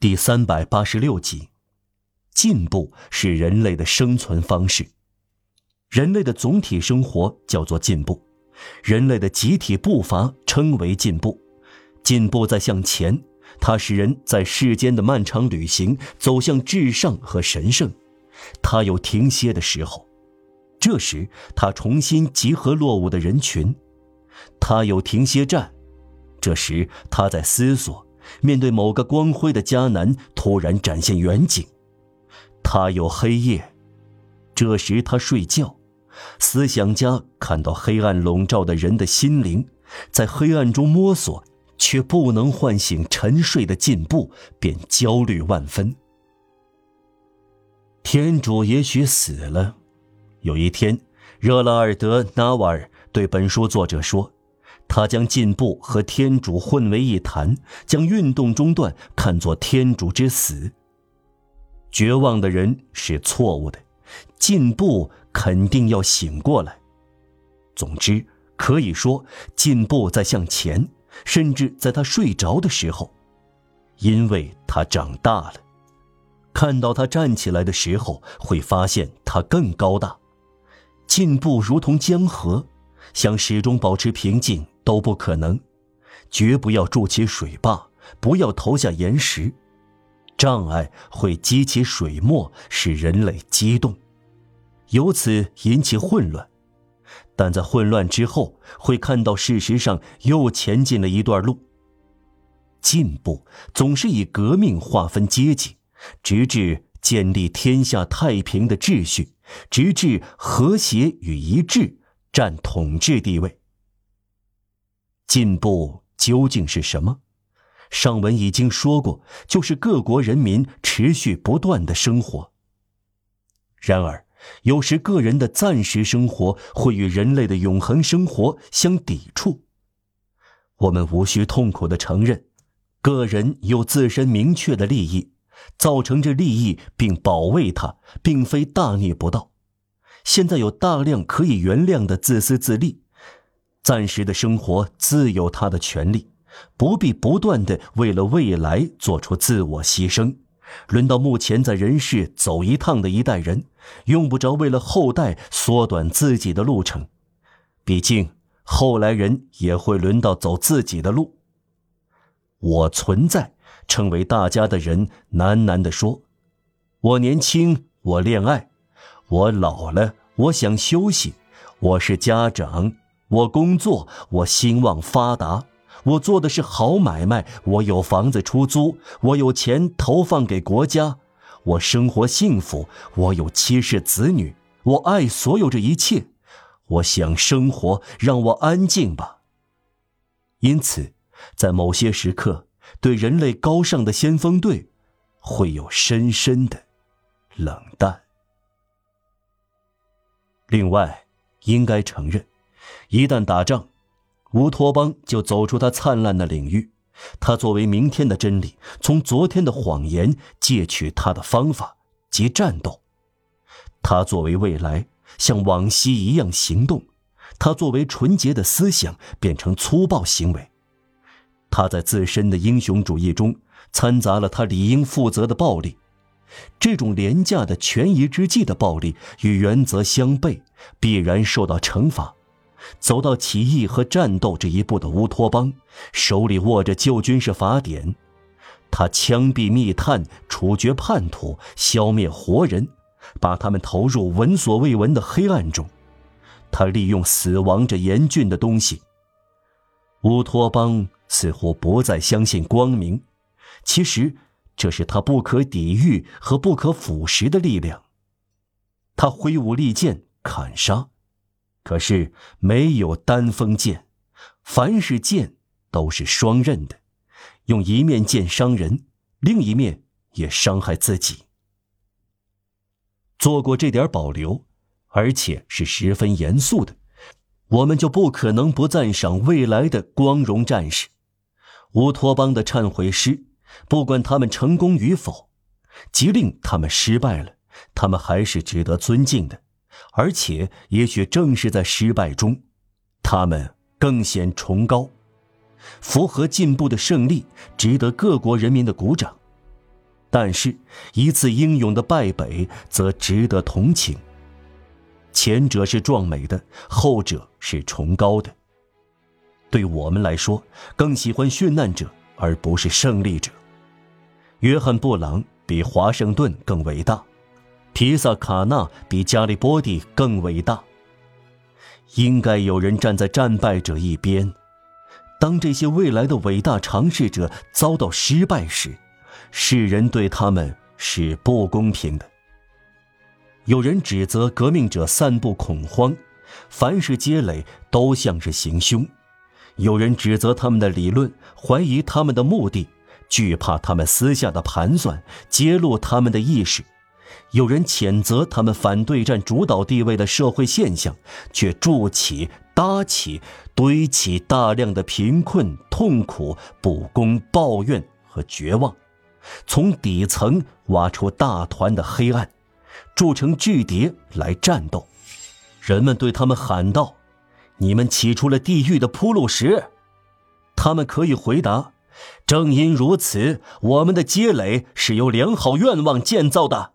第三百八十六集，进步是人类的生存方式。人类的总体生活叫做进步，人类的集体步伐称为进步。进步在向前，它使人在世间的漫长旅行走向至上和神圣。它有停歇的时候，这时它重新集合落伍的人群；它有停歇站，这时它在思索。面对某个光辉的迦南，突然展现远景。他有黑夜，这时他睡觉。思想家看到黑暗笼罩的人的心灵，在黑暗中摸索，却不能唤醒沉睡的进步，便焦虑万分。天主也许死了。有一天，热拉尔德·纳瓦尔对本书作者说。他将进步和天主混为一谈，将运动中断看作天主之死。绝望的人是错误的，进步肯定要醒过来。总之，可以说进步在向前，甚至在他睡着的时候，因为他长大了。看到他站起来的时候，会发现他更高大。进步如同江河，想始终保持平静。都不可能，绝不要筑起水坝，不要投下岩石，障碍会激起水墨，使人类激动，由此引起混乱。但在混乱之后，会看到事实上又前进了一段路。进步总是以革命划分阶级，直至建立天下太平的秩序，直至和谐与一致占统治地位。进步究竟是什么？上文已经说过，就是各国人民持续不断的生活。然而，有时个人的暂时生活会与人类的永恒生活相抵触。我们无需痛苦的承认，个人有自身明确的利益，造成这利益并保卫它，并非大逆不道。现在有大量可以原谅的自私自利。暂时的生活自有他的权利，不必不断的为了未来做出自我牺牲。轮到目前在人世走一趟的一代人，用不着为了后代缩短自己的路程。毕竟后来人也会轮到走自己的路。我存在，成为大家的人喃喃地说：“我年轻，我恋爱；我老了，我想休息；我是家长。”我工作，我兴旺发达，我做的是好买卖，我有房子出租，我有钱投放给国家，我生活幸福，我有妻室子女，我爱所有这一切，我想生活，让我安静吧。因此，在某些时刻，对人类高尚的先锋队，会有深深的冷淡。另外，应该承认。一旦打仗，乌托邦就走出它灿烂的领域。它作为明天的真理，从昨天的谎言借取它的方法及战斗；它作为未来，像往昔一样行动；它作为纯洁的思想，变成粗暴行为。他在自身的英雄主义中掺杂了他理应负责的暴力。这种廉价的权宜之计的暴力与原则相悖，必然受到惩罚。走到起义和战斗这一步的乌托邦，手里握着旧军事法典，他枪毙密探，处决叛徒，消灭活人，把他们投入闻所未闻的黑暗中。他利用死亡这严峻的东西。乌托邦似乎不再相信光明，其实这是他不可抵御和不可腐蚀的力量。他挥舞利剑砍杀。可是没有单锋剑，凡是剑都是双刃的，用一面剑伤人，另一面也伤害自己。做过这点保留，而且是十分严肃的，我们就不可能不赞赏未来的光荣战士，乌托邦的忏悔师。不管他们成功与否，即令他们失败了，他们还是值得尊敬的。而且，也许正是在失败中，他们更显崇高。符合进步的胜利，值得各国人民的鼓掌。但是一次英勇的败北则值得同情。前者是壮美的，后者是崇高的。对我们来说，更喜欢殉难者而不是胜利者。约翰·布朗比华盛顿更伟大，提萨·卡纳比加利波第更伟大。应该有人站在战败者一边。当这些未来的伟大尝试者遭到失败时，世人对他们是不公平的。有人指责革命者散布恐慌，凡是积累都像是行凶；有人指责他们的理论，怀疑他们的目的，惧怕他们私下的盘算，揭露他们的意识；有人谴责他们反对占主导地位的社会现象，却筑起、搭起、堆起大量的贫困、痛苦、不公、抱怨和绝望。从底层挖出大团的黑暗，铸成巨蝶来战斗。人们对他们喊道：“你们起出了地狱的铺路石。”他们可以回答：“正因如此，我们的积累是由良好愿望建造的。”